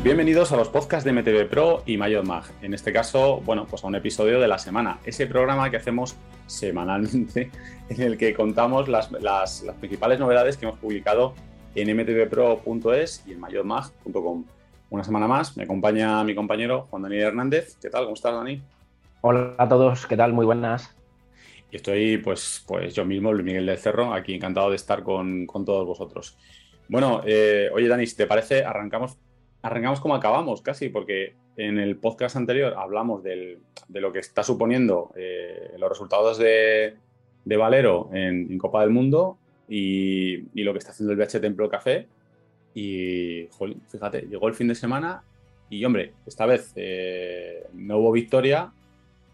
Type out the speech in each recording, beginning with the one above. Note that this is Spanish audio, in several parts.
Todos, bienvenidos a los podcasts de MTV Pro y Mayor Mag. En este caso, bueno, pues a un episodio de la semana, ese programa que hacemos semanalmente en el que contamos las, las, las principales novedades que hemos publicado en mtvpro.es y en mayormag.com. Una semana más, me acompaña mi compañero Juan Daniel Hernández. ¿Qué tal? ¿Cómo estás, Dani? Hola a todos, ¿qué tal? Muy buenas. Y estoy, pues, pues yo mismo, Luis Miguel del Cerro, aquí encantado de estar con, con todos vosotros. Bueno, eh, oye, Dani, si te parece, arrancamos, arrancamos como acabamos casi, porque en el podcast anterior hablamos del, de lo que está suponiendo eh, los resultados de, de Valero en, en, Copa del Mundo y, y, lo que está haciendo el BH Templo Café. Y, fíjate, llegó el fin de semana y, hombre, esta vez eh, no hubo victoria,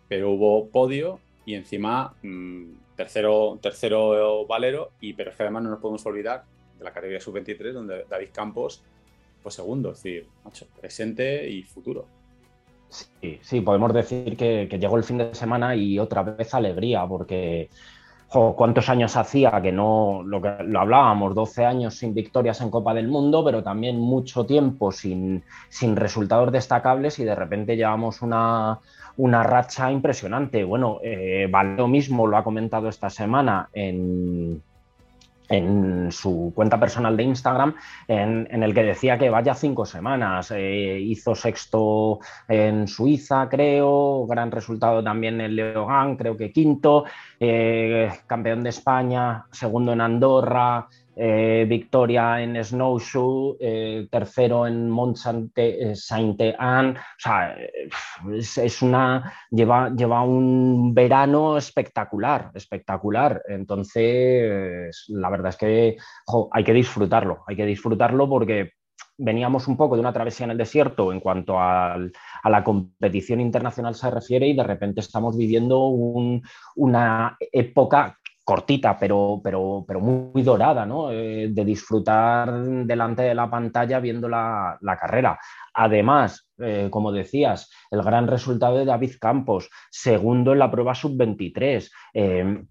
pero hubo podio y encima mmm, tercero, tercero Valero, y, pero es que además no nos podemos olvidar de la categoría sub-23, donde David Campos fue segundo, es decir, macho, presente y futuro. Sí, sí, podemos decir que, llegó el fin de semana y otra vez alegría, porque cuántos años hacía que no, lo que lo hablábamos, 12 años sin victorias en Copa del Mundo, pero también mucho tiempo sin, sin resultados destacables y de repente llevamos una, una racha impresionante. Bueno, eh, Valero mismo lo ha comentado esta semana en, en su cuenta personal de Instagram, en, el que decía que vaya cinco semanas. Eh, hizo sexto en Suiza, creo, gran resultado también en Leogán, creo que quinto, eh, campeón de España, segundo en Andorra, eh, victoria en Snowshoe, eh, tercero en Mont Saint-Anne, o sea, es, una, lleva, lleva un verano espectacular, espectacular, entonces la verdad es que hay que disfrutarlo, hay que disfrutarlo porque veníamos un poco de una travesía en el desierto en cuanto al, a la competición internacional se refiere y de repente estamos viviendo un, una época cortita, pero, pero, pero muy dorada, ¿no? Eh, de disfrutar delante de la pantalla viendo la, la carrera. Además, eh, como decías, el gran resultado de David Campos, segundo en la prueba sub-23. Eh,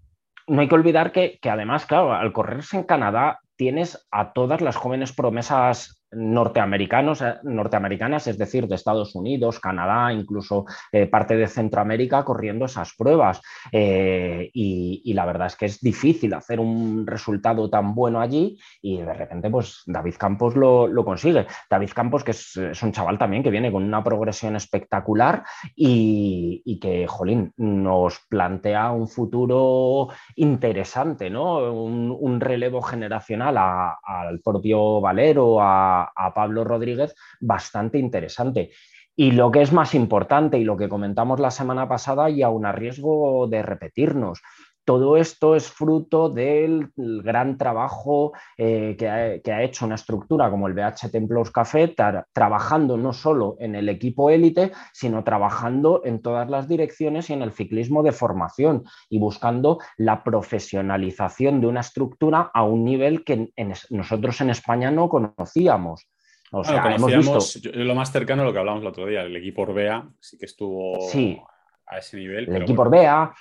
no hay que olvidar que, que, además, claro, al correrse en Canadá tienes a todas las jóvenes promesas norteamericanos, eh, norteamericanas, es decir, de Estados Unidos, Canadá, incluso eh, parte de Centroamérica, corriendo esas pruebas. Eh, y, la verdad es que es difícil hacer un resultado tan bueno allí y de repente, pues David Campos lo, lo consigue. David Campos, que es, un chaval también que viene con una progresión espectacular y, que, jolín, nos plantea un futuro interesante, ¿no? Un, un relevo generacional al propio Valero, a a, Pablo Rodríguez bastante interesante. Y lo que es más importante y lo que comentamos la semana pasada y aún a riesgo de repetirnos, todo esto es fruto del gran trabajo eh, que, ha, que, ha, hecho una estructura como el BH Templos Café, tra trabajando no solo en el equipo élite, sino trabajando en todas las direcciones y en el ciclismo de formación y buscando la profesionalización de una estructura a un nivel que en, nosotros en España no conocíamos. O sea, bueno, hemos visto... Yo, lo más cercano a lo que hablamos el otro día, el equipo Orbea sí que estuvo sí, a ese nivel. El equipo bueno. Orbea,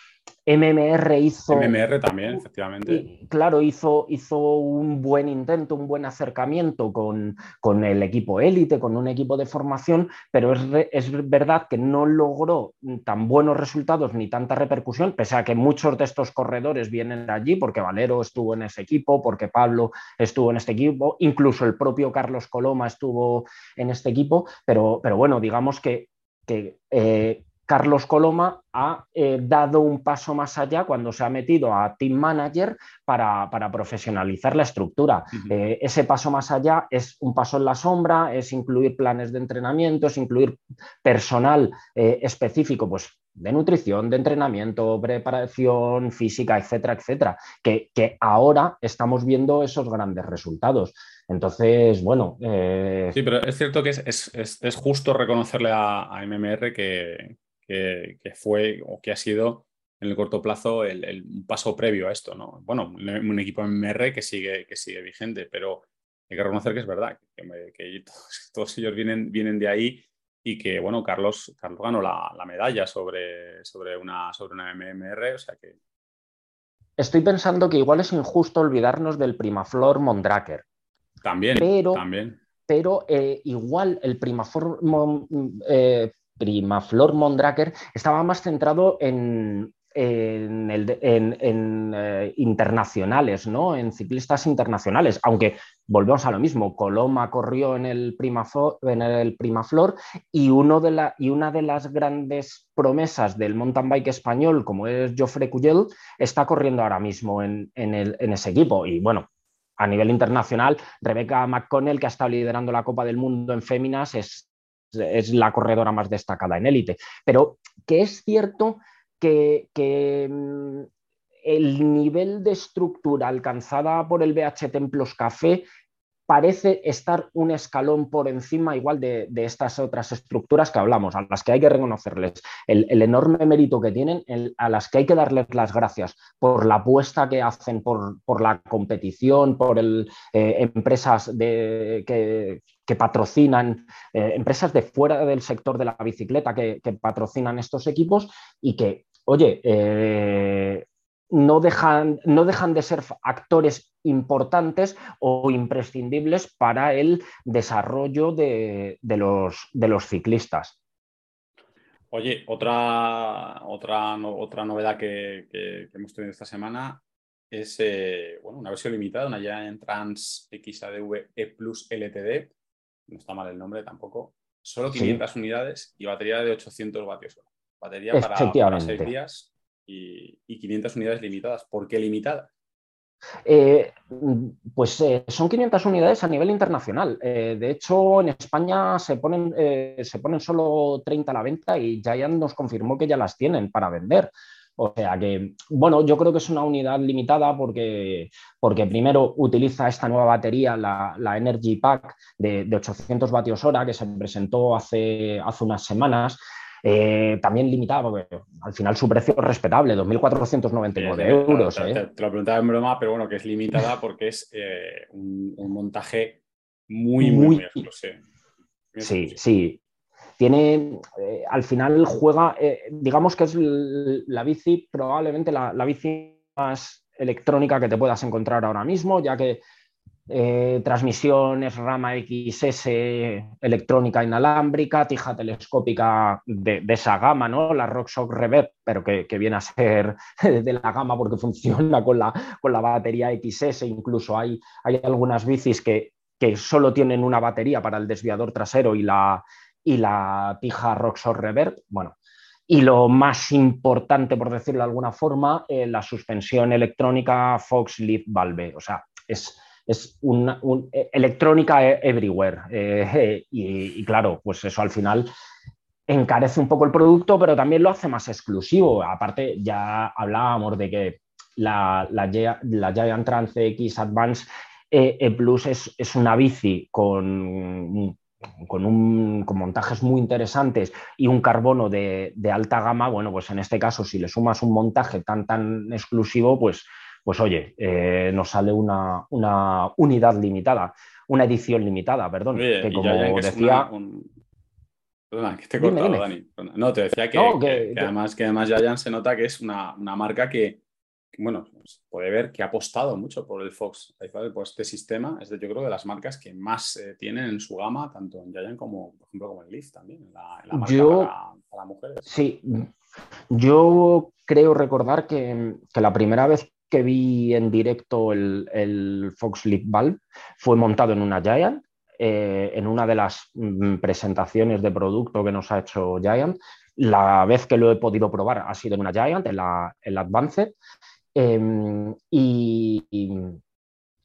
MMR hizo. MMR también, efectivamente. Y, claro, hizo, hizo un buen intento, un buen acercamiento con, con el equipo élite, con un equipo de formación, pero es, es, verdad que no logró tan buenos resultados ni tanta repercusión, pese a que muchos de estos corredores vienen de allí, porque Valero estuvo en ese equipo, porque Pablo estuvo en este equipo, incluso el propio Carlos Coloma estuvo en este equipo, pero, pero bueno, digamos que. que eh, Carlos Coloma ha eh, dado un paso más allá cuando se ha metido a Team Manager para, para profesionalizar la estructura. Uh -huh. eh, ese paso más allá es un paso en la sombra, es incluir planes de entrenamiento, es incluir personal eh, específico, pues de nutrición, de entrenamiento, preparación física, etcétera, etcétera, que, que ahora estamos viendo esos grandes resultados. Entonces, bueno. Eh... Sí, pero es cierto que es, es, es, es justo reconocerle a, a MMR que, que, que, fue o que ha sido en el corto plazo el, paso previo a esto, ¿no? Bueno, un equipo MMR que sigue, que sigue vigente, pero hay que reconocer que es verdad, que, que todos, todos, ellos vienen, vienen de ahí y que, bueno, Carlos, Carlos ganó la, la medalla sobre, sobre, una, sobre una MMR, o sea que... Estoy pensando que igual es injusto olvidarnos del Primaflor Mondraker. También, pero, también. pero igual el Primaflor, Primaflor Mondraker estaba más centrado en, en, eh, internacionales, ¿no? en ciclistas internacionales, aunque volvemos a lo mismo, Coloma corrió en el, Primaflor, en el y, uno de la, y una de las grandes promesas del mountain bike español, como es Joffre Cuyel, está corriendo ahora mismo en, ese equipo. Y bueno, a nivel internacional, Rebecca McConnell, que ha estado liderando la Copa del Mundo en féminas, es, es la corredora más destacada en élite. Pero que es cierto que, mm, el nivel de estructura alcanzada por el BH Templos Café parece estar un escalón por encima igual de, estas otras estructuras que hablamos, a las que hay que reconocerles el, enorme mérito que tienen, a las que hay que darles las gracias por la apuesta que hacen por, la competición, por el, eh, empresas de, que, patrocinan, eh, empresas de fuera del sector de la bicicleta que, que patrocinan estos equipos y que oye, eh, no, dejan, no dejan de ser actores importantes o imprescindibles para el desarrollo de, los, de los, ciclistas. Oye, otra, otra, otra novedad que, hemos tenido esta semana es eh, bueno, una versión limitada, una ya en Trans XADV E Plus LTD, no está mal el nombre tampoco, solo 500 unidades y batería de 800 vatios. Batería para, seis días y, 500 unidades limitadas. ¿Por qué limitadas? Eh, pues eh, son 500 unidades a nivel internacional. Eh, de hecho, en España se ponen, se ponen solo 30 a la venta y Giant nos confirmó que ya las tienen para vender. O sea que, bueno, yo creo que es una unidad limitada porque, porque primero utiliza esta nueva batería, la, Energy Pack de, de, 800 vatios hora que se presentó hace, hace unas semanas eh, también limitada, porque al final su precio es respetable, 2.499 euros. ¿eh? Te, lo preguntaba en broma, pero bueno, que es limitada porque es eh, un, montaje muy, muy, muy, Sí, sí. Tiene, al final juega, digamos que es la bici, probablemente la, la bici más electrónica que te puedas encontrar ahora mismo, ya que eh, transmisiones rama XS electrónica inalámbrica, tija telescópica de, esa gama, ¿no? la RockShox Reverb, pero que, viene a ser de la gama porque funciona con la, con la batería XS. Incluso hay, hay algunas bicis que, que, solo tienen una batería para el desviador trasero y la, y la tija RockShox Reverb. Bueno, y lo más importante, por decirlo de alguna forma, eh, la suspensión electrónica Fox Leaf Valve. O sea, es es una e, electrónica e, everywhere. Eh, y, claro, pues eso al final encarece un poco el producto, pero también lo hace más exclusivo. Aparte, ya hablábamos de que la, la, Giant Trans X Advance e, Plus es, una bici con, con, un, con, montajes muy interesantes y un carbono de, de, alta gama, bueno, pues en este caso, si le sumas un montaje tan, tan exclusivo, pues pues oye, eh, nos sale una, unidad limitada, una edición limitada, perdón, que como decía... Perdona, que te he cortado, Dani. No, te decía que, además, que además Giant se nota que es una, marca que, bueno, pues puede ver que ha apostado mucho por el Fox. Pues este sistema es de, yo creo, de las marcas que más eh, tienen en su gama, tanto en Giant como, por ejemplo, como en Leaf también, en la, marca para, mujeres. Sí, yo creo recordar que, que, la primera vez que vi en directo el, el Fox Leap Valve fue montado en una Giant, eh, en una de las mm, presentaciones de producto que nos ha hecho Giant. La vez que lo he podido probar ha sido en una Giant, en la, en Advanced. Em, y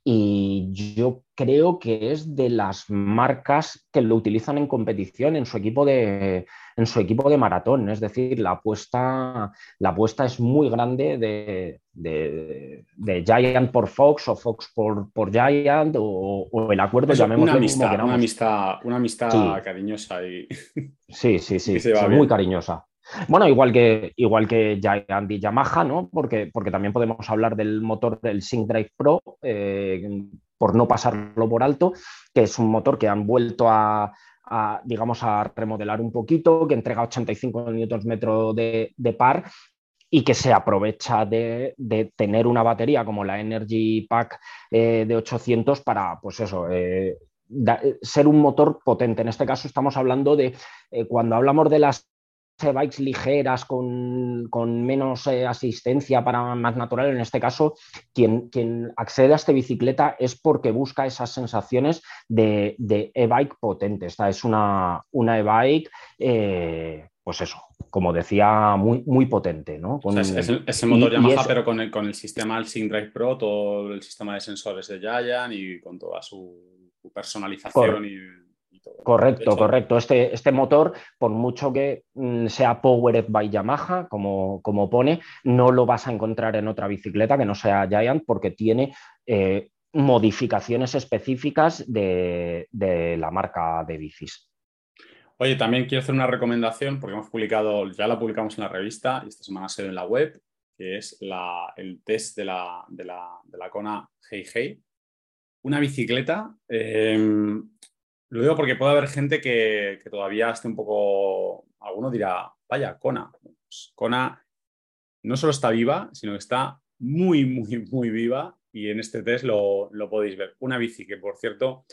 yo creo que es de las marcas que lo utilizan en competición en su equipo de, en su equipo de maratón. Es decir, la apuesta, la apuesta es muy grande de, de, Giant por Fox o Fox por, por Giant o, el acuerdo, llamemos una amistad, una amistad, una amistad cariñosa y... Sí, sí, sí, muy cariñosa. Bueno, igual que, igual que Giant y Yamaha, ¿no? Porque, porque también podemos hablar del motor del Sync Drive Pro, eh, por no pasarlo por alto, que es un motor que han vuelto a, digamos, a remodelar un poquito, que entrega 85 Nm de, de par y que se aprovecha de, tener una batería como la Energy Pack eh, de 800 para, pues eso, eh, ser un motor potente. En este caso estamos hablando de, cuando hablamos de las bikes ligeras con, menos eh, asistencia para más natural, en este caso, quien, quien, accede a esta bicicleta es porque busca esas sensaciones de, e-bike potente. Esta es una, una e-bike, eh, pues eso, como decía, muy, muy potente. ¿no? es, el, motor Yamaha, pero con el, con el sistema el Drive Pro, todo el sistema de sensores de Giant y con toda su, personalización y Correcto, correcto. Este, este, motor, por mucho que mm, sea powered by Yamaha, como, como, pone, no lo vas a encontrar en otra bicicleta que no sea Giant porque tiene eh, modificaciones específicas de, la marca de bicis. Oye, también quiero hacer una recomendación porque hemos publicado, ya la publicamos en la revista y esta semana se ve en la web, que es el test de la, de la, Kona Hey Hey. Una bicicleta em, lo digo porque puede haber gente que, todavía esté un poco. Alguno dirá, vaya, Kona. Pues Kona no solo está viva, sino que está muy, muy, muy viva. Y en este test lo, podéis ver. Una bici que, por cierto,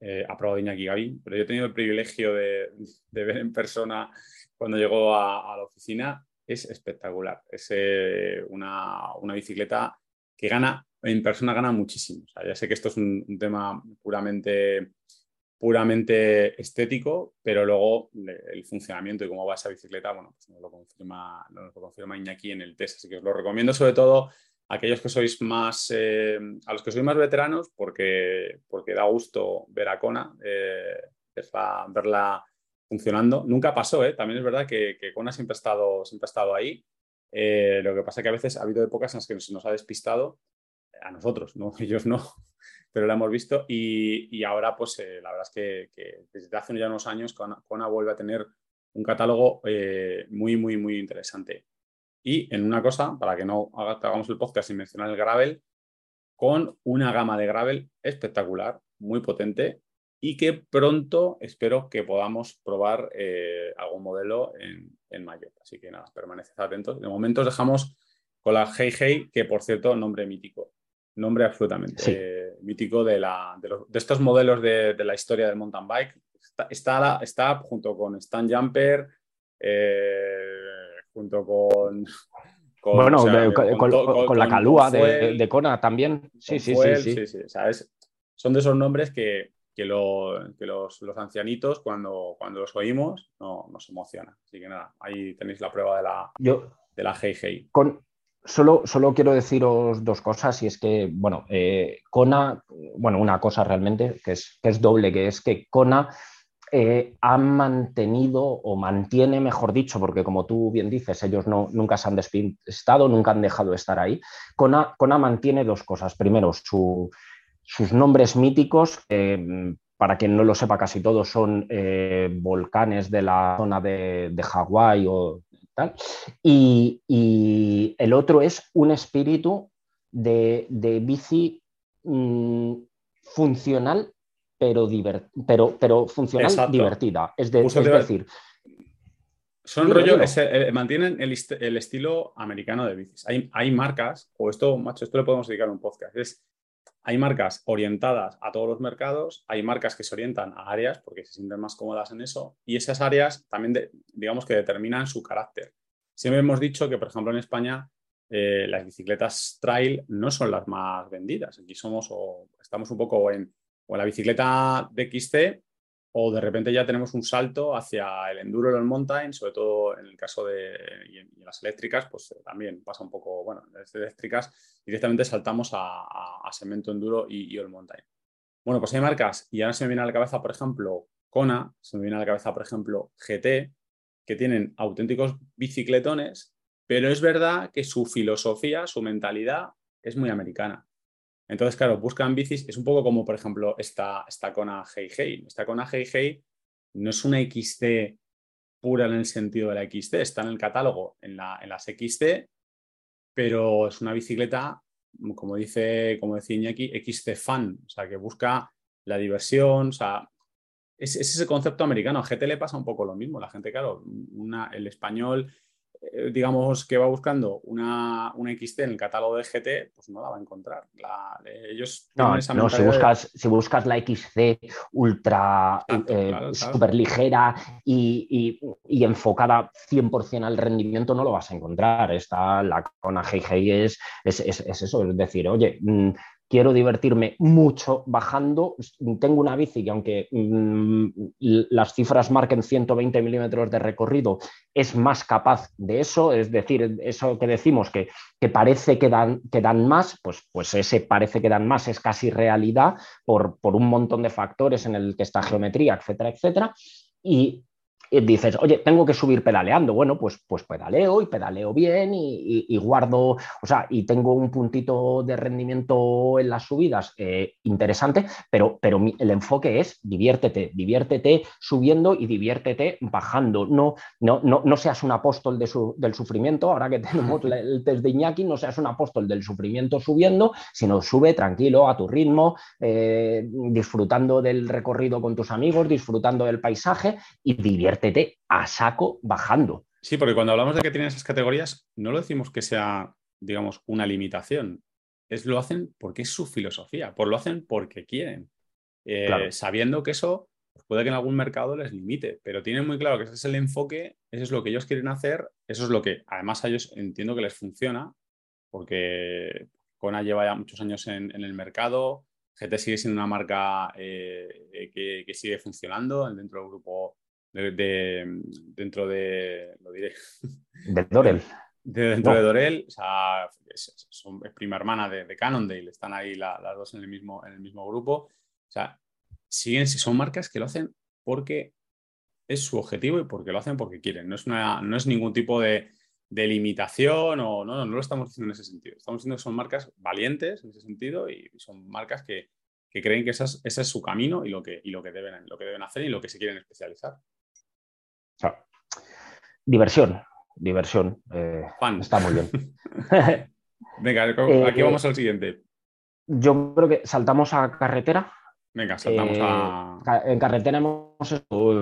eh, ha probado Iñaki Gaby, pero yo he tenido el privilegio de, ver en persona cuando llegó a, la oficina. Es espectacular. Es eh, una, bicicleta que gana, en persona gana muchísimo. ya sé que esto es un tema puramente puramente estético, pero luego el funcionamiento y cómo va esa bicicleta, bueno, pues nos lo confirma, nos lo confirma Iñaki en el test. Así que os lo recomiendo sobre todo a aquellos que sois más, eh, a los que sois más veteranos, porque, porque da gusto ver a Kona, eh, verla, funcionando. Nunca pasó, ¿eh? también es verdad que, que Kona siempre ha estado, siempre ha estado ahí. Eh, lo que pasa es que a veces ha habido épocas en las que nos ha despistado a nosotros, ¿no? ellos no, pero la hemos visto y, ahora pues eh, la verdad es que, desde hace ya unos años Kona, vuelve a tener un catálogo eh, muy, muy, muy interesante. Y en una cosa, para que no hagamos el podcast sin mencionar el gravel, con una gama de gravel espectacular, muy potente y que pronto espero que podamos probar eh, algún modelo en, en Así que nada, permaneced atentos. De momento os dejamos con la Hey Hey, que por cierto, nombre mítico nombre absolutamente mítico de, la, de, estos modelos de, la historia del mountain bike. Está, está, junto con Stan Jumper, eh, junto con... bueno, con, la calúa de, Kona también. Sí, sí, sí, sí, Son de esos nombres que, los, los, ancianitos cuando, cuando los oímos no, nos emociona. Así que nada, ahí tenéis la prueba de la, de la Hey Con, Solo, solo, quiero deciros dos cosas y es que, bueno, eh, Kona, bueno, una cosa realmente que es, que es doble, que es que Kona eh, ha mantenido o mantiene, mejor dicho, porque como tú bien dices, ellos no, nunca se han despistado, nunca han dejado de estar ahí. Kona, mantiene dos cosas. Primero, sus nombres míticos, para quien no lo sepa casi todos, son eh, volcanes de la zona de, de Hawái o y, el otro es un espíritu de, bici mm, funcional, pero, pero, pero funcional divertida. Es, decir, son rollo, eh, mantienen el, estilo americano de bicis. Hay, hay, marcas, o esto, macho, esto le podemos dedicar a un podcast. Es, hay marcas orientadas a todos los mercados, hay marcas que se orientan a áreas porque se sienten más cómodas en eso y esas áreas también, digamos que determinan su carácter. Siempre hemos dicho que, por ejemplo, en España eh, las bicicletas trail no son las más vendidas. Aquí somos o estamos un poco en, o la bicicleta de XC o de repente ya tenemos un salto hacia el enduro y el mountain, sobre todo en el caso de y las eléctricas, pues eh, también pasa un poco, bueno, las eléctricas directamente saltamos a, segmento enduro y, el mountain. Bueno, pues hay marcas y ahora se me viene a la cabeza, por ejemplo, Kona, se me viene a la cabeza, por ejemplo, GT, que tienen auténticos bicicletones, pero es verdad que su filosofía, su mentalidad es muy americana. Entonces, claro, buscan bicis, es un poco como, por ejemplo, esta, esta Kona Hey Hey. Esta Kona Hey Hey no es una XC pura en el sentido de la XC, está en el catálogo en, la, en las XC, pero es una bicicleta, como dice, como decía Iñaki, XC fan, o sea, que busca la diversión, o sea, es, ese concepto americano. A GT le pasa un poco lo mismo. La gente, claro, el español digamos, que va buscando una, una, XT en el catálogo de GT, pues no la va a encontrar. ellos no, no si, buscas, si buscas la XC ultra eh, súper ligera y, y, enfocada 100% al rendimiento, no lo vas a encontrar. Está la Kona GG es, es, es, es eso, es decir, oye, mm, quiero divertirme mucho bajando. Tengo una bici que aunque mm, las cifras marquen 120 milímetros de recorrido, es más capaz de eso, es decir, eso que decimos que, que parece que dan, que dan, más, pues, pues ese parece que dan más es casi realidad por, por un montón de factores en el que está geometría, etcétera, etcétera. Y dices, oye, tengo que subir pedaleando. Bueno, pues, pues pedaleo y pedaleo bien y, guardo, o sea, y tengo un puntito de rendimiento en las subidas eh, interesante, pero, pero el enfoque es diviértete, diviértete subiendo y diviértete bajando. No, no, no, seas un apóstol del sufrimiento, ahora que tenemos el test de Iñaki, no seas un apóstol del sufrimiento subiendo, sino sube tranquilo a tu ritmo, eh, disfrutando del recorrido con tus amigos, disfrutando del paisaje y diviértete a saco bajando. Sí, porque cuando hablamos de que tienen esas categorías, no lo decimos que sea, digamos, una limitación. Es lo hacen porque es su filosofía, por lo hacen porque quieren. Eh, sabiendo que eso pues puede que en algún mercado les limite, pero tienen muy claro que ese es el enfoque, eso es lo que ellos quieren hacer, eso es lo que además a ellos entiendo que les funciona, porque Kona lleva ya muchos años en, el mercado, GT sigue siendo una marca eh, que, que, sigue funcionando dentro del grupo de, dentro de, lo diré. De Dorel. dentro de Dorel, o sea, es, prima hermana de, de, Cannondale, están ahí las dos en el, mismo, en el mismo grupo. O sea, siguen, son marcas que lo hacen porque es su objetivo y porque lo hacen porque quieren. No es, una, no es ningún tipo de, de limitación o no, no, no lo estamos diciendo en ese sentido. Estamos diciendo que son marcas valientes en ese sentido y son marcas que, que creen que ese es, ese es, su camino y lo que, y lo, que deben, lo que deben hacer y lo que se quieren especializar diversión, diversión. Eh, está muy bien. Venga, aquí eh, vamos al siguiente. Yo creo que saltamos a carretera. Venga, saltamos a. Eh, en carretera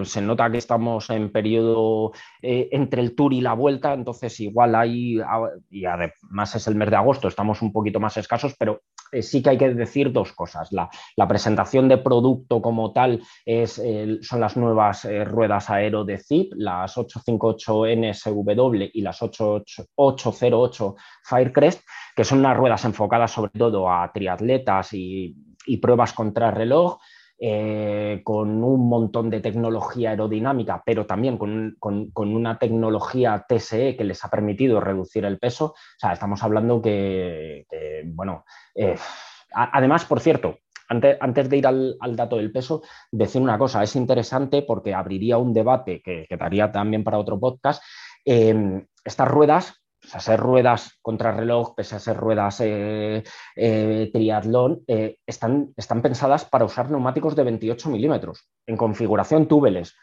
se nota que estamos en periodo entre el tour y la vuelta, entonces igual hay, y además es el mes de agosto, estamos un poquito más escasos, pero eh, sí que hay que decir dos cosas. La, presentación de producto como tal es, son las nuevas eh, ruedas aero de ZIP, las 858 NSW y las 808 Firecrest, que son unas ruedas enfocadas sobre todo a triatletas y, pruebas contra reloj. Eh, con un montón de tecnología aerodinámica, pero también con, una tecnología TSE que les ha permitido reducir el peso. O sea, estamos hablando que, bueno, eh, además, por cierto, antes, antes, de ir al, dato del peso, decir una cosa, es interesante porque abriría un debate que quedaría también para otro podcast. Eh, estas ruedas pese a ser ruedas contrarreloj, pese a ser ruedas eh, eh, triatlón, eh, están, están, pensadas para usar neumáticos de 28 milímetros en configuración túbeles.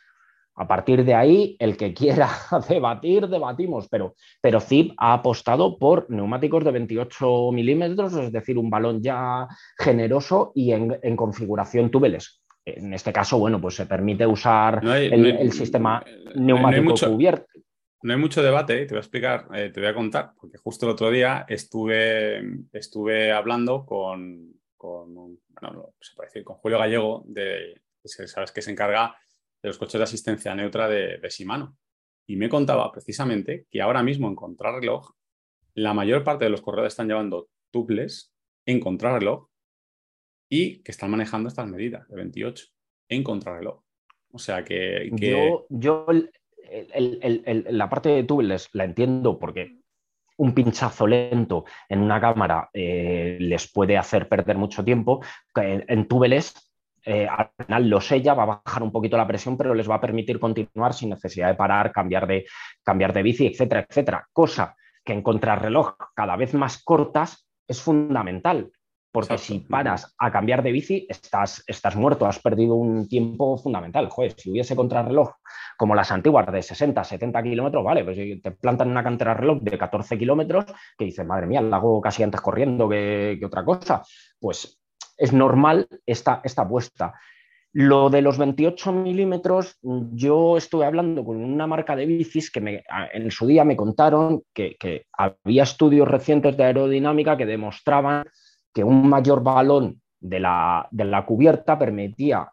A partir de ahí, el que quiera debatir, debatimos, pero, pero ZIP ha apostado por neumáticos de 28 milímetros, es decir, un balón ya generoso y en, configuración túbeles. En este caso, bueno, pues se permite usar el, sistema neumático cubierto no hay mucho debate, te voy a explicar, eh, te voy a contar, porque justo el otro día estuve, estuve hablando con, con, con Julio Gallego, de, sabes que se encarga de los coches de asistencia neutra de, de Shimano. Y me contaba precisamente que ahora mismo en contrarreloj, la mayor parte de los corredores están llevando tuples en contrarreloj y que están manejando estas medidas de 28 en contrarreloj. O sea que... Yo la parte de túbeles la entiendo porque un pinchazo lento en una cámara eh, les puede hacer perder mucho tiempo. En, en eh, al final lo sella, va a bajar un poquito la presión, pero les va a permitir continuar sin necesidad de parar, cambiar de, cambiar de bici, etcétera, etcétera. Cosa que en contrarreloj cada vez más cortas es fundamental. Porque si paras a cambiar de bici, estás, estás muerto, has perdido un tiempo fundamental. Joder, si hubiese contrarreloj como las antiguas de 60, 70 kilómetros, vale, pues si te plantan una cantera reloj de 14 kilómetros, que dices, madre mía, la hago casi antes corriendo que, otra cosa, pues es normal esta, esta apuesta. Lo de los 28 milímetros, yo estuve hablando con una marca de bicis que me, en su día me contaron que, había estudios recientes de aerodinámica que demostraban que un mayor balón de la, de la cubierta permitía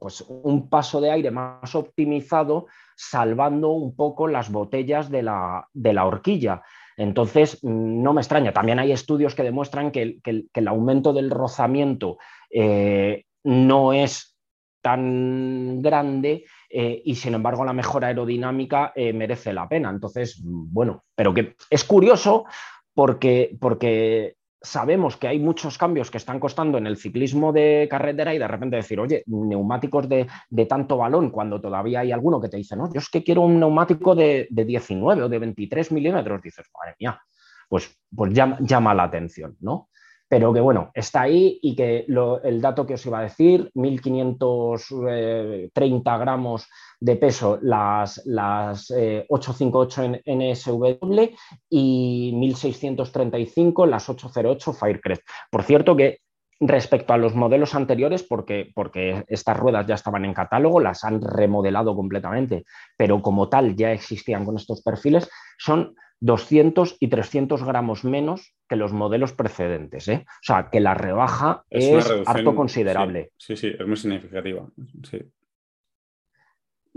pues, un paso de aire más optimizado, salvando un poco las botellas de la, de la horquilla. Entonces, no me extraña. También hay estudios que demuestran que, el, aumento del rozamiento eh, no es tan grande eh, y sin embargo la mejora aerodinámica eh, merece la pena. Entonces, bueno, pero que es curioso porque, porque sabemos que hay muchos cambios que están costando en el ciclismo de carretera y de repente decir, oye, neumáticos de, tanto balón, cuando todavía hay alguno que te dice, no, yo es que quiero un neumático de, 19 o de 23 milímetros, dices, madre mía, pues, pues llama, llama la atención, ¿no? Pero que bueno, está ahí y que el dato que os iba a decir, 1.530 eh, gramos de peso las, las 858 eh, en NSW y 1.635 las 808 Firecrest. Por cierto que respecto a los modelos anteriores, porque, porque estas ruedas ya estaban en catálogo, las han remodelado completamente, pero como tal ya existían con estos perfiles, son 200 y 300 gramos menos que los modelos precedentes. ¿eh? O sea, que la rebaja es, harto considerable. Sí, sí, es muy significativa.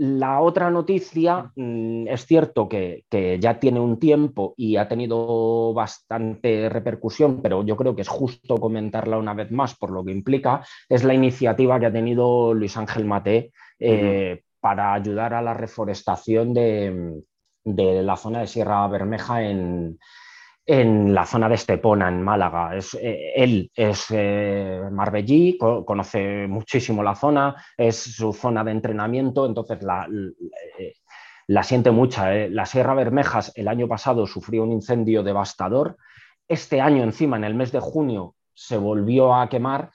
La otra noticia mm, es cierto que, ya tiene un tiempo y ha tenido bastante repercusión, pero yo creo que es justo comentarla una vez más por lo que implica, es la iniciativa que ha tenido Luis Ángel Mate eh, para ayudar a la reforestación de, de la zona de Sierra Bermeja en, la zona de Estepona, en Málaga. Es, eh, él es eh, marbellí, conoce muchísimo la zona, es su zona de entrenamiento, entonces la, eh, siente mucha. La Sierra Bermejas el año pasado sufrió un incendio devastador. Este año, encima, en el mes de junio, se volvió a quemar.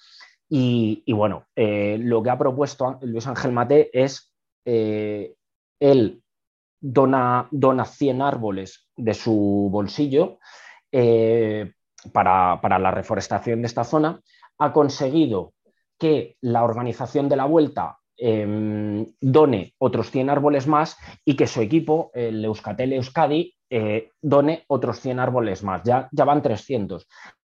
Y, bueno, lo que ha propuesto Luis Ángel Mate es él dona, dona 100 árboles de su bolsillo eh, para, la reforestación de esta zona, ha conseguido que la organización de la vuelta em, done otros 100 árboles más y que su equipo, el Euskatel Euskadi, eh, done otros 100 árboles más. Ya, ya van 300.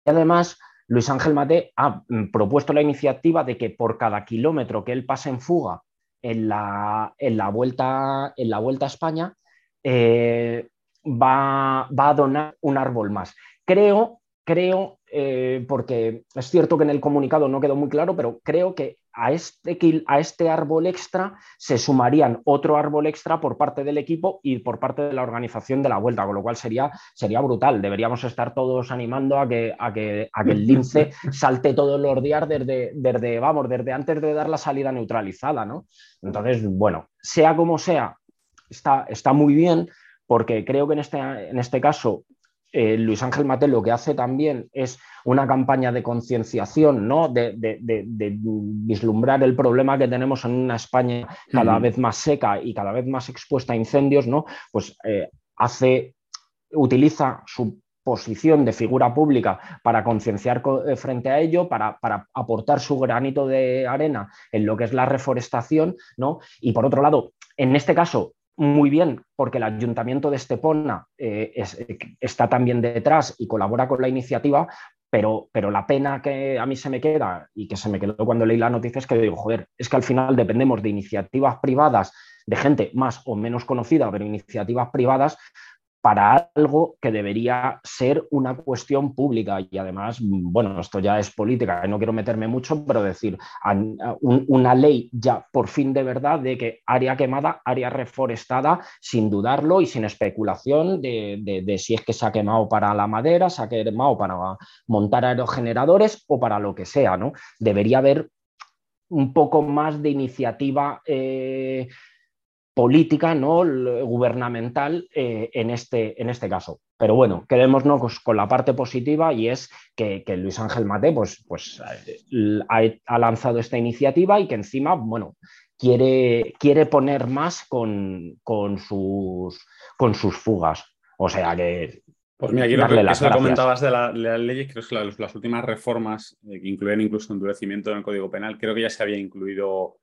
Y además, Luis Ángel Mate ha mm, propuesto la iniciativa de que por cada kilómetro que él pase en fuga en la, vuelta, en la vuelta a España, eh, va, a donar un árbol más. Creo, creo eh, porque es cierto que en el comunicado no quedó muy claro, pero creo que a este, a este árbol extra se sumarían otro árbol extra por parte del equipo y por parte de la organización de la vuelta, con lo cual sería, sería brutal. Deberíamos estar todos animando a que, a que, a que el lince salte todos los días desde, desde, vamos, desde antes de dar la salida neutralizada, ¿no? Entonces, bueno, sea como sea, está, está muy bien porque creo que en este, en este caso eh, Luis Ángel Mate lo que hace también es una campaña de concienciación, ¿no? De, vislumbrar el problema que tenemos en una España cada vez más seca y cada vez más expuesta a incendios, ¿no? Pues eh, hace, utiliza su posición de figura pública para concienciar eh, frente a ello, para, para, aportar su granito de arena en lo que es la reforestación, ¿no? Y por otro lado, en este caso, muy bien porque el ayuntamiento de Estepona eh, eh, está también detrás y colabora con la iniciativa, pero, pero, la pena que a mí se me queda y que se me quedó cuando leí la noticia es que digo, joder, es que al final dependemos de iniciativas privadas, de gente más o menos conocida, pero iniciativas privadas para algo que debería ser una cuestión pública. Y además, bueno, esto ya es política, no quiero meterme mucho, pero decir, una ley ya por fin de verdad de que área quemada, área reforestada, sin dudarlo y sin especulación de, si es que se ha quemado para la madera, se ha quemado para montar aerogeneradores o para lo que sea, ¿no? Debería haber un poco más de iniciativa eh, política ¿no? gubernamental eh, en, este, en este caso. Pero bueno, quedémonos con la parte positiva y es que, Luis Ángel Mate pues, pues, ha, lanzado esta iniciativa y que encima bueno, quiere, quiere poner más con, sus, con sus fugas. O sea que Pues mira, quiero que eso comentabas de, la, las leyes, creo que las, últimas reformas, que incluyen incluso endurecimiento en el Código Penal, creo que ya se había incluido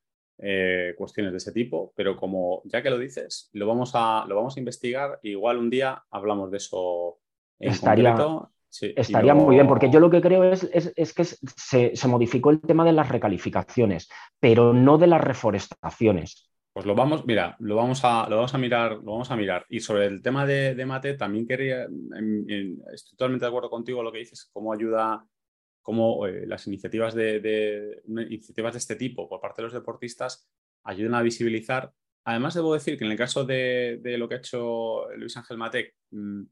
cuestiones de ese tipo, pero como ya que lo dices, lo vamos a, lo vamos a investigar. Igual un día hablamos de eso en Estaría... concreto Estaría muy bien, porque yo lo que creo es, que se, modificó el tema de las recalificaciones, pero no de las reforestaciones. Pues lo vamos, mira, lo vamos a, lo vamos a mirar, lo vamos a mirar. Y sobre el tema de, mate, también quería, estoy totalmente de acuerdo contigo lo que dices, cómo ayuda, cómo eh, las iniciativas de, iniciativas de este tipo por parte de los deportistas ayudan a visibilizar. Además, debo decir que en el caso de, lo que ha hecho Luis Ángel Mate, mm,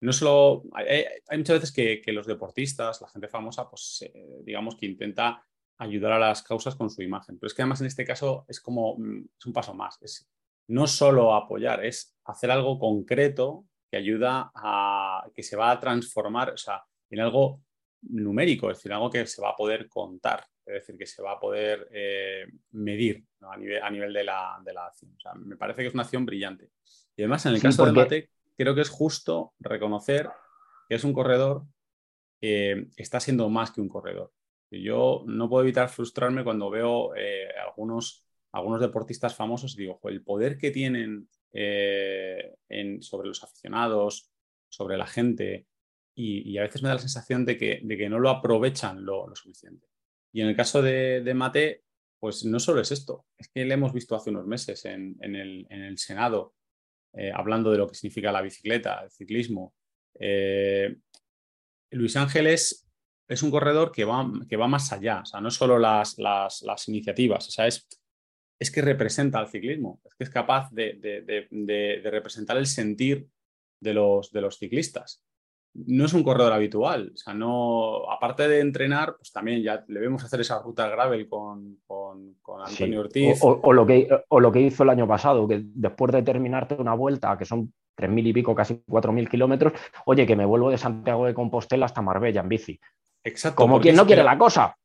no solo, hay, muchas veces que, los deportistas, la gente famosa, pues eh, digamos que intenta ayudar a las causas con su imagen, pero es que además en este caso es como, mm, es un paso más, es no solo apoyar, es hacer algo concreto que ayuda a, que se va a transformar, o sea, en algo numérico, es decir, algo que se va a poder contar, es decir, que se va a poder eh, medir a, nivel, a nivel de la, de la acción. O sea, me parece que es una acción brillante. Y además, en el caso de Mate, creo que es justo reconocer que es un corredor que está siendo más que un corredor. Yo no puedo evitar frustrarme cuando veo eh, algunos, algunos deportistas famosos y digo, el poder que tienen eh, sobre los aficionados, sobre la gente, y, a veces me da la sensación de que, de que no lo aprovechan lo, suficiente. Y en el caso de, Mate, pues no solo es esto, es que le hemos visto hace unos meses en, el, en el Senado eh, hablando de lo que significa la bicicleta, el ciclismo. Eh, Luis Ángeles es un corredor que va, que va más allá, o sea, no solo las, las, iniciativas, o sea, es, es, que representa al ciclismo, es que es capaz de, de representar el sentir de los, de los ciclistas no es un corredor habitual. O sea, no, aparte de entrenar, pues también ya le vemos hacer esa ruta gravel con, con, Antonio Ortiz. O, lo que, o lo que hizo el año pasado, que después de terminarte una vuelta, que son tres mil y pico, casi cuatro mil kilómetros, oye, que me vuelvo de Santiago de Compostela hasta Marbella en bici. Exacto. Como quien no quiere la cosa.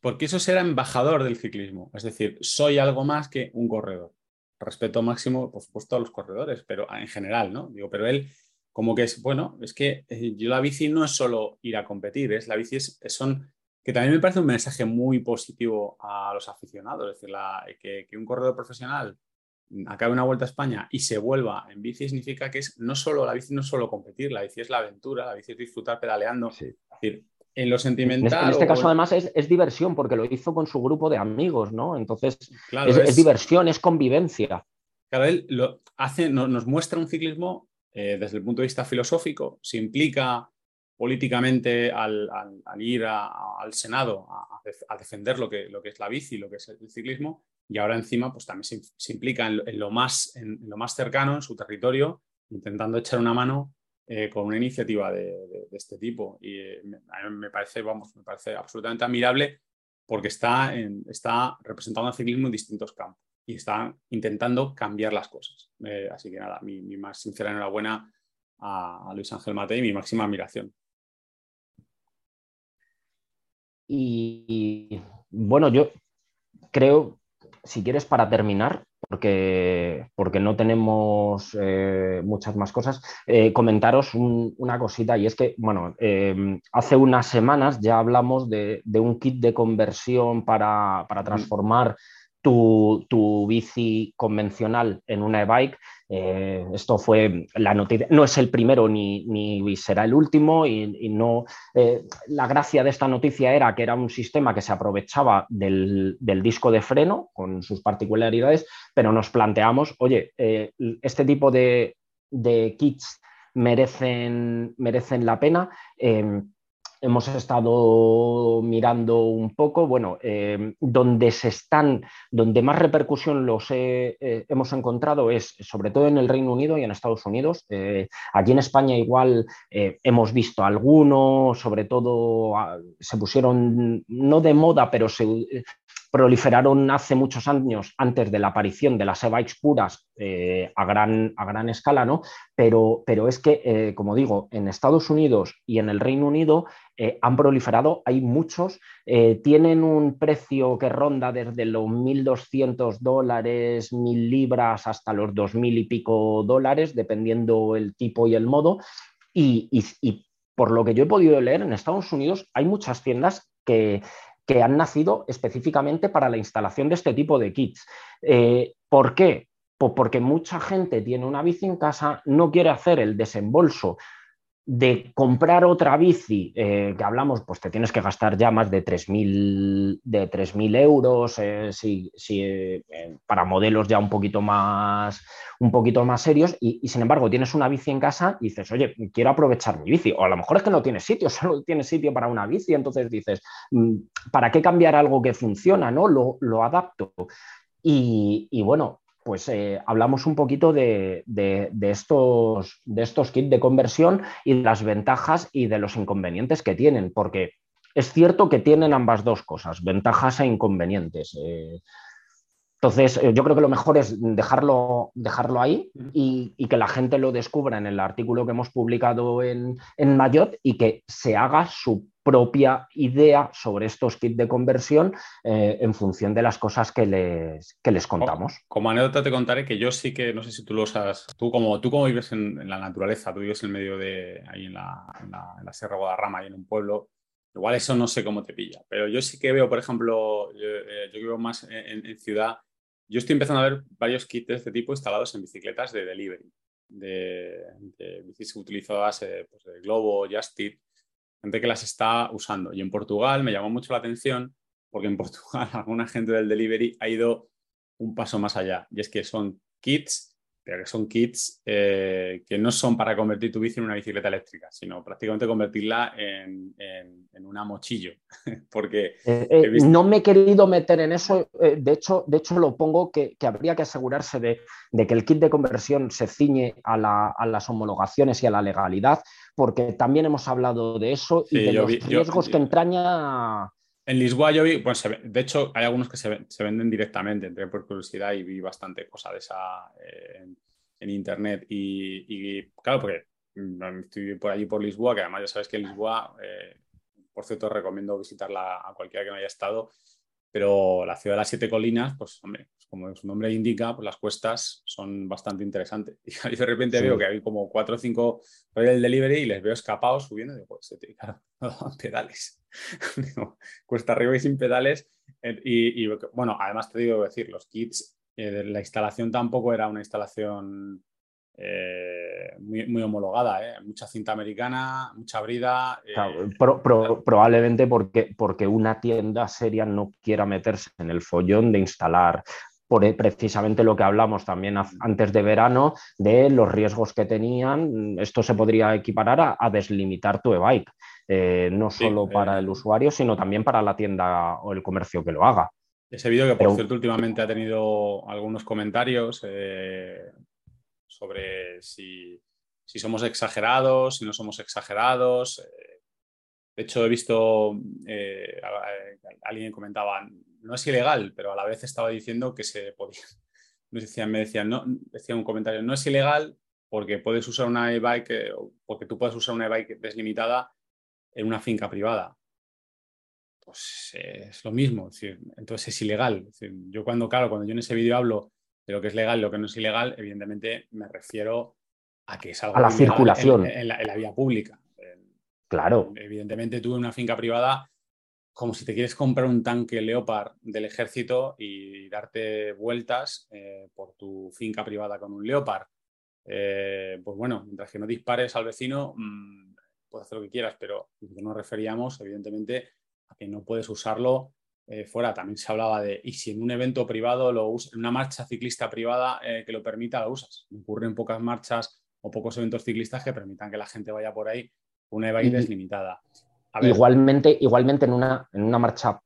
Porque eso será embajador del ciclismo. Es decir, soy algo más que un corredor. Respeto máximo, por supuesto, a los corredores, pero en general, ¿no? Digo, pero él como que es, bueno, es que eh, yo la bici no es solo ir a competir, es la bici es, son, que también me parece un mensaje muy positivo a los aficionados, es decir, que, un corredor profesional acabe una vuelta a España y se vuelva en bici significa que es no solo la bici no es solo competir, la bici es la aventura, la bici es disfrutar pedaleando. Es decir, en lo sentimental. En este, caso, además, es, diversión, porque lo hizo con su grupo de amigos, ¿no? Entonces, es, diversión, es convivencia. Claro, él lo hace, nos muestra un ciclismo eh, desde el punto de vista filosófico, se implica políticamente al, ir al Senado a, defender lo que, es la bici, lo que es el ciclismo, y ahora encima pues también se, implica en, lo más, en, lo más cercano, en su territorio, intentando echar una mano eh, con una iniciativa de, este tipo. Y eh, a mí me parece, vamos, me parece absolutamente admirable porque está, está representando al ciclismo en distintos campos y están intentando cambiar las cosas. Eh, así que nada, mi, más sincera enhorabuena a, Luis Ángel Mate y mi máxima admiración. Y bueno, yo creo, si quieres, para terminar, porque, porque no tenemos eh, muchas más cosas, eh, comentaros una cosita y es que, bueno, hace unas semanas ya hablamos de, un kit de conversión para, para transformar tu, bici convencional en una e-bike. Eh, esto fue la noticia, no es el primero ni, ni será el último y, no, eh, la gracia de esta noticia era que era un sistema que se aprovechaba del, disco de freno con sus particularidades, pero nos planteamos, oye, eh, este tipo de, de kits merecen, merecen la pena hemos estado mirando un poco, bueno, eh, donde se están, donde más repercusión los eh, hemos encontrado es sobre todo en el Reino Unido y en Estados Unidos. Eh, aquí en España igual hemos visto algunos, sobre todo ah, se pusieron no de moda, pero se proliferaron hace muchos años antes de la aparición de las e-bikes a, gran, a gran escala, ¿no? Pero, pero es que, como digo, en Estados Unidos y en el Reino Unido eh, han proliferado, hay muchos, eh, tienen un precio que ronda desde los 1.200 dólares, 1.000 libras hasta los 2.000 y pico dólares, dependiendo el tipo y el modo. Y, por lo que yo he podido leer, en Estados Unidos hay muchas tiendas que, han nacido específicamente para la instalación de este tipo de kits. Eh, ¿Por qué? Pues porque mucha gente tiene una bici en casa, no quiere hacer el desembolso de comprar otra bici, eh, que hablamos, pues te tienes que gastar ya más de 3.000 de euros eh, si, eh, para modelos ya un poquito más, un poquito más serios y, sin embargo tienes una bici en casa y dices, oye, quiero aprovechar mi bici. O a lo mejor es que no tienes sitio, solo tienes sitio para una bici, entonces dices, mm, ¿para qué cambiar algo que funciona? ¿no? Lo, lo adapto. Y, y, bueno, pues eh, hablamos un poquito de, estos, de estos kits de conversión y de las ventajas y de los inconvenientes que tienen, porque es cierto que tienen ambas dos cosas, ventajas e inconvenientes. Eh, entonces, eh, yo creo que lo mejor es dejarlo, dejarlo ahí y, que la gente lo descubra en el artículo que hemos publicado en, en Mayot y que se haga su propia idea sobre estos kits de conversión eh, en función de las cosas que les, les contamos. Como, anécdota te contaré que yo sí que, no sé si tú lo sabes, tú como, tú como vives en, la naturaleza, tú vives en medio de, ahí en la, en la, en la Sierra Guadarrama, ahí en un pueblo, igual eso no sé cómo te pilla, pero yo sí que veo, por ejemplo, yo, eh, vivo más en ciudad yo estoy empezando a ver varios kits de este tipo instalados en bicicletas de delivery, de, de bicis utilizadas eh, pues de Globo, Justit, gente que las está usando. Y en Portugal me llamó mucho la atención porque en Portugal alguna gente del delivery ha ido un paso más allá. Y es que son kits que son kits eh, que no son para convertir tu bici en una bicicleta eléctrica, sino prácticamente convertirla en, una mochillo. Porque eh, eh, no me he querido meter en eso, de, hecho, de hecho lo pongo que, habría que asegurarse de, que el kit de conversión se ciñe a, las homologaciones y a la legalidad, porque también hemos hablado de eso y de los riesgos que entraña en Lisboa yo vi, pues de hecho hay algunos que se, venden directamente, entré por curiosidad y vi bastante cosa de esa eh, en, internet. Y, claro, porque estoy por allí por Lisboa, que además ya sabes que Lisboa, eh, por cierto, recomiendo visitarla a cualquiera que no haya estado, pero la ciudad de las siete colinas, pues hombre, pues como su nombre indica, pues las cuestas son bastante interesantes. Y de repente veo que hay como cuatro o cinco por el delivery y les veo escapados subiendo y digo, pues, no dan pedales. cuesta arriba y sin pedales. Eh, y, bueno, además te digo decir, los kits, eh, la instalación tampoco era una instalación eh, muy, homologada, mucha cinta americana, mucha brida. probablemente porque, porque una tienda seria no quiera meterse en el follón de instalar por precisamente lo que hablamos también antes de verano, de los riesgos que tenían. Esto se podría equiparar a, deslimitar tu e-bike, eh, no solo para el usuario, sino también para la tienda o el comercio que lo haga. Ese vídeo que, por cierto, últimamente ha tenido algunos comentarios eh, sobre si, somos exagerados, si no somos exagerados. Eh, de hecho, he visto, alguien comentaba, no es ilegal, pero a la vez estaba diciendo que se podía. Decían, me decían, decía un comentario, no es ilegal porque puedes usar una e-bike, eh, porque tú puedes usar una e-bike deslimitada en una finca privada. Pues eh, es lo mismo, entonces es ilegal. yo cuando, claro, cuando yo en ese vídeo hablo de lo que es legal y lo que no es ilegal, evidentemente me refiero a que es algo a la circulación en, la, en, la, vía pública. Claro. Evidentemente tú en una finca privada como si te quieres comprar un tanque Leopard del ejército y darte vueltas eh, por tu finca privada con un Leopard. Eh, pues bueno, mientras que no dispares al vecino, mm, puedes hacer lo que quieras, pero nos referíamos, evidentemente, a que no puedes usarlo eh, fuera. También se hablaba de, y si en un evento privado lo usas, en una marcha ciclista privada que lo permita, lo usas. Ocurren pocas marchas o pocos eventos ciclistas que permitan que la gente vaya por ahí una e deslimitada. Igualmente, igualmente en una, en una marcha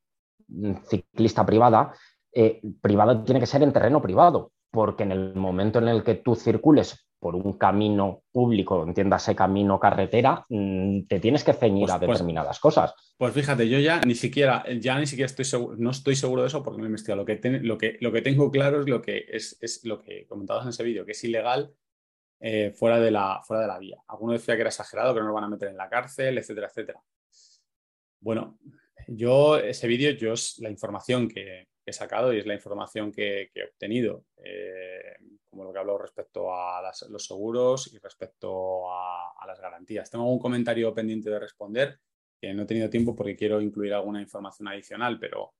ciclista privada, eh, privado tiene que ser en terreno privado, porque en el momento en el que tú circules por un camino público, entiéndase camino carretera, mm, te tienes que ceñir pues, a pues determinadas cosas. Pues fíjate, yo ya ni siquiera, ya ni siquiera estoy seguro, no estoy seguro de eso porque no he investigado. Lo que, lo que, lo que tengo claro es lo que es, es lo que comentabas en ese vídeo, que es ilegal eh, fuera, de la, fuera de la vía. Alguno decía que era exagerado, que no lo van a meter en la cárcel, etcétera, etcétera. Bueno, yo ese vídeo, yo es la información que, he sacado y es la información que, he obtenido, eh, como lo que hablo respecto a los seguros y respecto a, las garantías. Tengo algún comentario pendiente de responder, que no he tenido tiempo porque quiero incluir alguna información adicional, pero,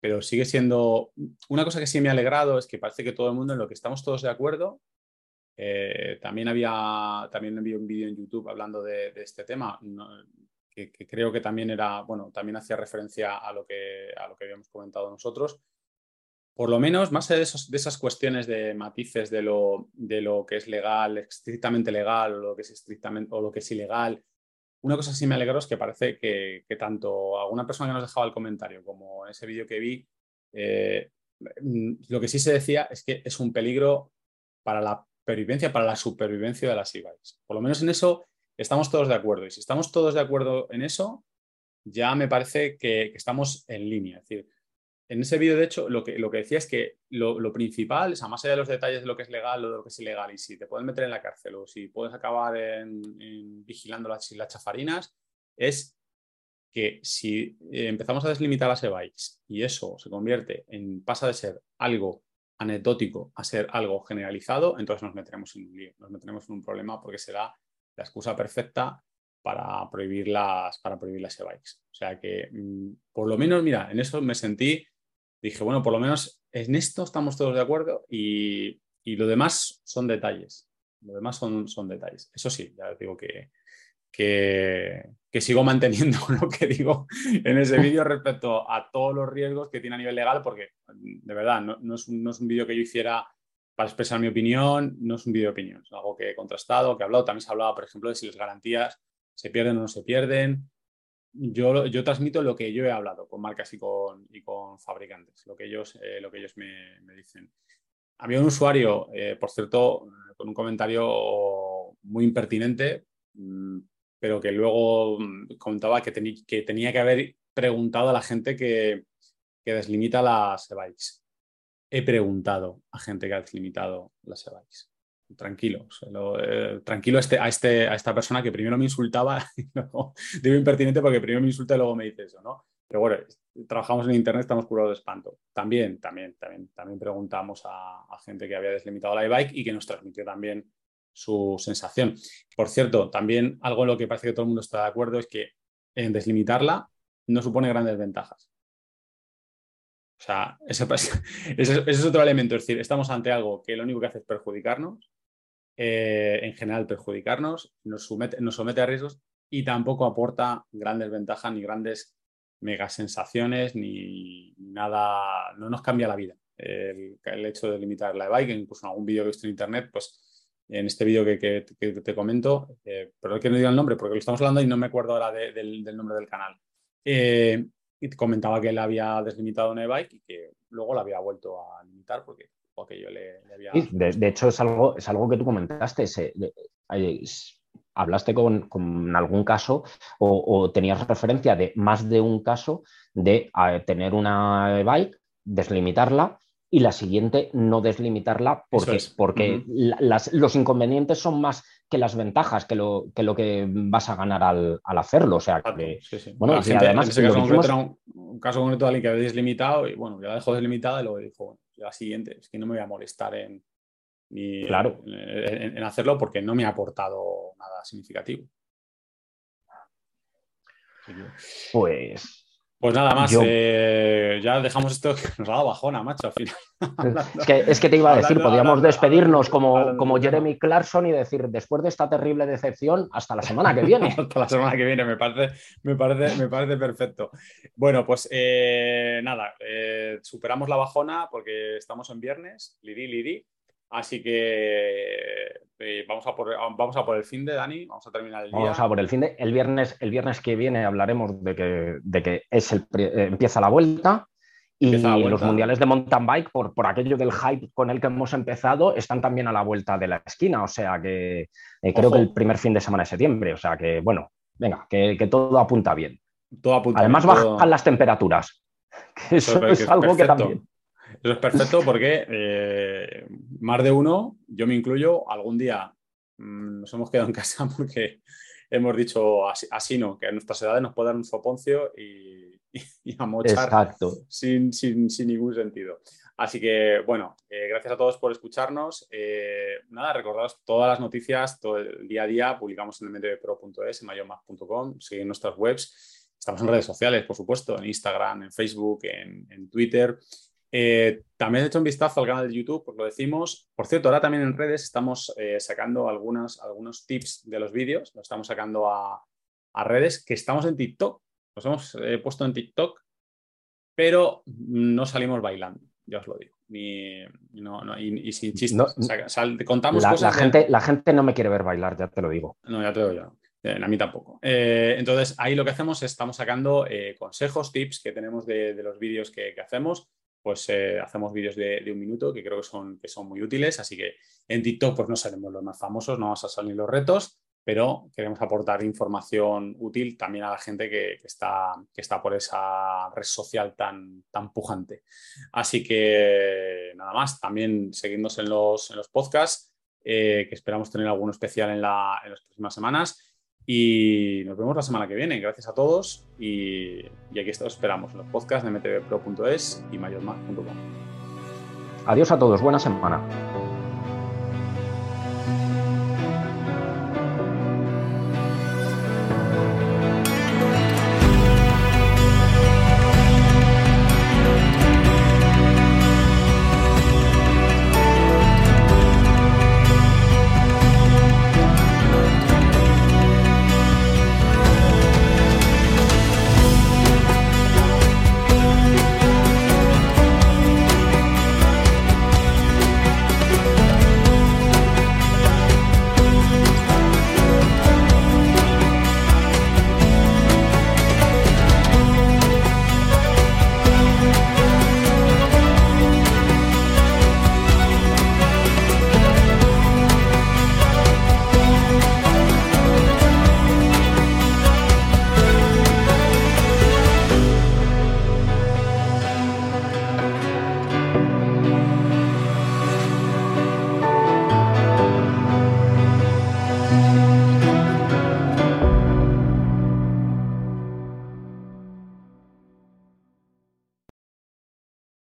pero sigue siendo una cosa que sí me ha alegrado, es que parece que todo el mundo en lo que estamos todos de acuerdo. Eh, también había también un vídeo en YouTube hablando de, este tema que, creo que también era, bueno, también hacía referencia a lo que, a lo que habíamos comentado nosotros. Por lo menos, más de, de esas cuestiones de matices de lo, de lo que es legal, estrictamente legal, o lo que es estrictamente, o lo que es ilegal, una cosa sí me alegro es que parece que, que tanto alguna persona que nos dejaba el comentario como ese vídeo que vi, eh, lo que sí se decía es que es un peligro para la pervivencia, para la supervivencia de las e-bikes. Por lo menos en eso estamos todos de acuerdo. Y si estamos todos de acuerdo en eso, ya me parece que, estamos en línea. Es decir, en ese vídeo, de hecho, lo que, lo que decía es que lo, principal, o sea, más allá de los detalles de lo que es legal o de lo que es ilegal, y si te pueden meter en la cárcel o si puedes acabar en, vigilando las, chafarinas, es que si eh, empezamos a deslimitar las e-bikes y eso se convierte en, pasa de ser algo anecdótico a ser algo generalizado, entonces nos meteremos en un lío, nos meteremos en un problema porque será la excusa perfecta para prohibir las, para prohibir las e-bikes. O sea que, mm, por lo menos, mira, en eso me sentí, dije, bueno, por lo menos en esto estamos todos de acuerdo y, lo demás son detalles. Lo demás son, son detalles. Eso sí, ya digo que, que, sigo manteniendo lo que digo en ese vídeo respecto a todos los riesgos que tiene a nivel legal, porque de verdad no, es un, no es un vídeo que yo hiciera para expresar mi opinión, no es un vídeo de opinión, es algo que he contrastado, que he hablado. También se hablaba, por ejemplo, de si las garantías se pierden o no se pierden. Yo, yo transmito lo que yo he hablado con marcas y con, y con fabricantes, lo que ellos, eh, lo que ellos me, me, dicen. Había un usuario, eh, por cierto, con un comentario muy impertinente, mm, pero que luego mm, contaba que, que tenía que haber preguntado a la gente que, que deslimita las e-bikes he preguntado a gente que ha deslimitado las e-bikes. Tranquilo, eh, tranquilo este, a, este, a esta persona que primero me insultaba digo impertinente porque primero me insulta y luego me dice eso, ¿no? Pero bueno, trabajamos en internet, estamos curados de espanto. También, también, también, también preguntamos a, gente que había deslimitado la e-bike y que nos transmitió también su sensación. Por cierto, también algo en lo que parece que todo el mundo está de acuerdo es que en deslimitarla no supone grandes ventajas. O sea, ese, es otro elemento. Es decir, estamos ante algo que lo único que hace es perjudicarnos, eh, en general perjudicarnos, nos somete, nos somete a riesgos y tampoco aporta grandes ventajas ni grandes mega sensaciones ni nada, no nos cambia la vida. El, hecho de limitar la e-bike, incluso en algún vídeo que he visto en internet, pues en este vídeo que, te comento, eh, pero que no diga el nombre porque lo estamos hablando y no me acuerdo ahora del, nombre del canal. Eh, y comentaba que él había deslimitado una e-bike y que luego la había vuelto a limitar porque, yo le, había... de, hecho, es algo, es algo que tú comentaste. hablaste con, algún caso o, tenías referencia de más de un caso de tener una e-bike, deslimitarla y la siguiente no deslimitarla porque, porque los inconvenientes son más que las ventajas, que lo que, lo que vas a ganar al, hacerlo. O sea, que, bueno, además, en ese caso un, caso concreto de alguien que había deslimitado y bueno, ya la dejó deslimitada y luego dijo, bueno, la siguiente, es que no me voy a molestar en, claro. en, hacerlo porque no me ha aportado nada significativo. Pues pues nada más, eh, ya dejamos esto que nos ha dado bajona, macho, al final. es, que, te iba a decir, podríamos despedirnos como, como Jeremy Clarkson y decir, después de esta terrible decepción, hasta la semana que viene. hasta la semana que viene, me parece, me parece, me parece perfecto. Bueno, pues eh, nada, eh, superamos la bajona porque estamos en viernes, liri, liri. Así que eh, vamos, a por, vamos a por el fin de Dani, vamos a terminar el día. Vamos a por el fin de. El viernes, el viernes que viene hablaremos de que, de que es el, eh, empieza la vuelta. Y los mundiales de mountain bike, por, por aquello del hype con el que hemos empezado, están también a la vuelta de la esquina. O sea que eh, creo que el primer fin de semana de septiembre. O sea que, bueno, venga, que, todo apunta bien. Todo apunta Además, bajan las temperaturas. eso es, algo que también. Eso es perfecto porque eh, más de uno, yo me incluyo, algún día mm, nos hemos quedado en casa porque hemos dicho así, no, que a nuestras edades nos puede dar un soponcio y, y, a mochar sin, sin, sin, ningún sentido. Así que, bueno, eh, gracias a todos por escucharnos. Eh, nada, recordaros todas las noticias, todo el día a día, publicamos en mtvpro.es, en mayomag.com, seguid nuestras webs. Estamos en redes sociales, por supuesto, en Instagram, en Facebook, en, en Twitter. Eh, también he hecho un vistazo al canal de YouTube, pues lo decimos. Por cierto, ahora también en redes estamos eh, sacando algunos, algunos tips de los vídeos, lo estamos sacando a, redes, que estamos en TikTok, los hemos eh, puesto en TikTok, pero no salimos bailando, ya os lo digo. Ni, y, sin chistes. contamos la, La gente, la gente no me quiere ver bailar, ya te lo digo. No, ya te lo digo yo. a mí tampoco. entonces, ahí lo que hacemos es estamos sacando consejos, tips que tenemos de, los vídeos que, que, hacemos pues eh, hacemos vídeos de, un minuto que creo que son, que son muy útiles. Así que en TikTok pues no seremos los más famosos, no vamos a salir los retos, pero queremos aportar información útil también a la gente que, está, que está por esa red social tan, tan pujante. Así que nada más, también seguidnos en los, en los podcasts, eh, que esperamos tener alguno especial en, la, en las próximas semanas. Y nos vemos la semana que viene. Gracias a todos y, aquí estamos, esperamos en los podcasts de mtvpro.es y mayormag.com. Adiós a todos, buena semana.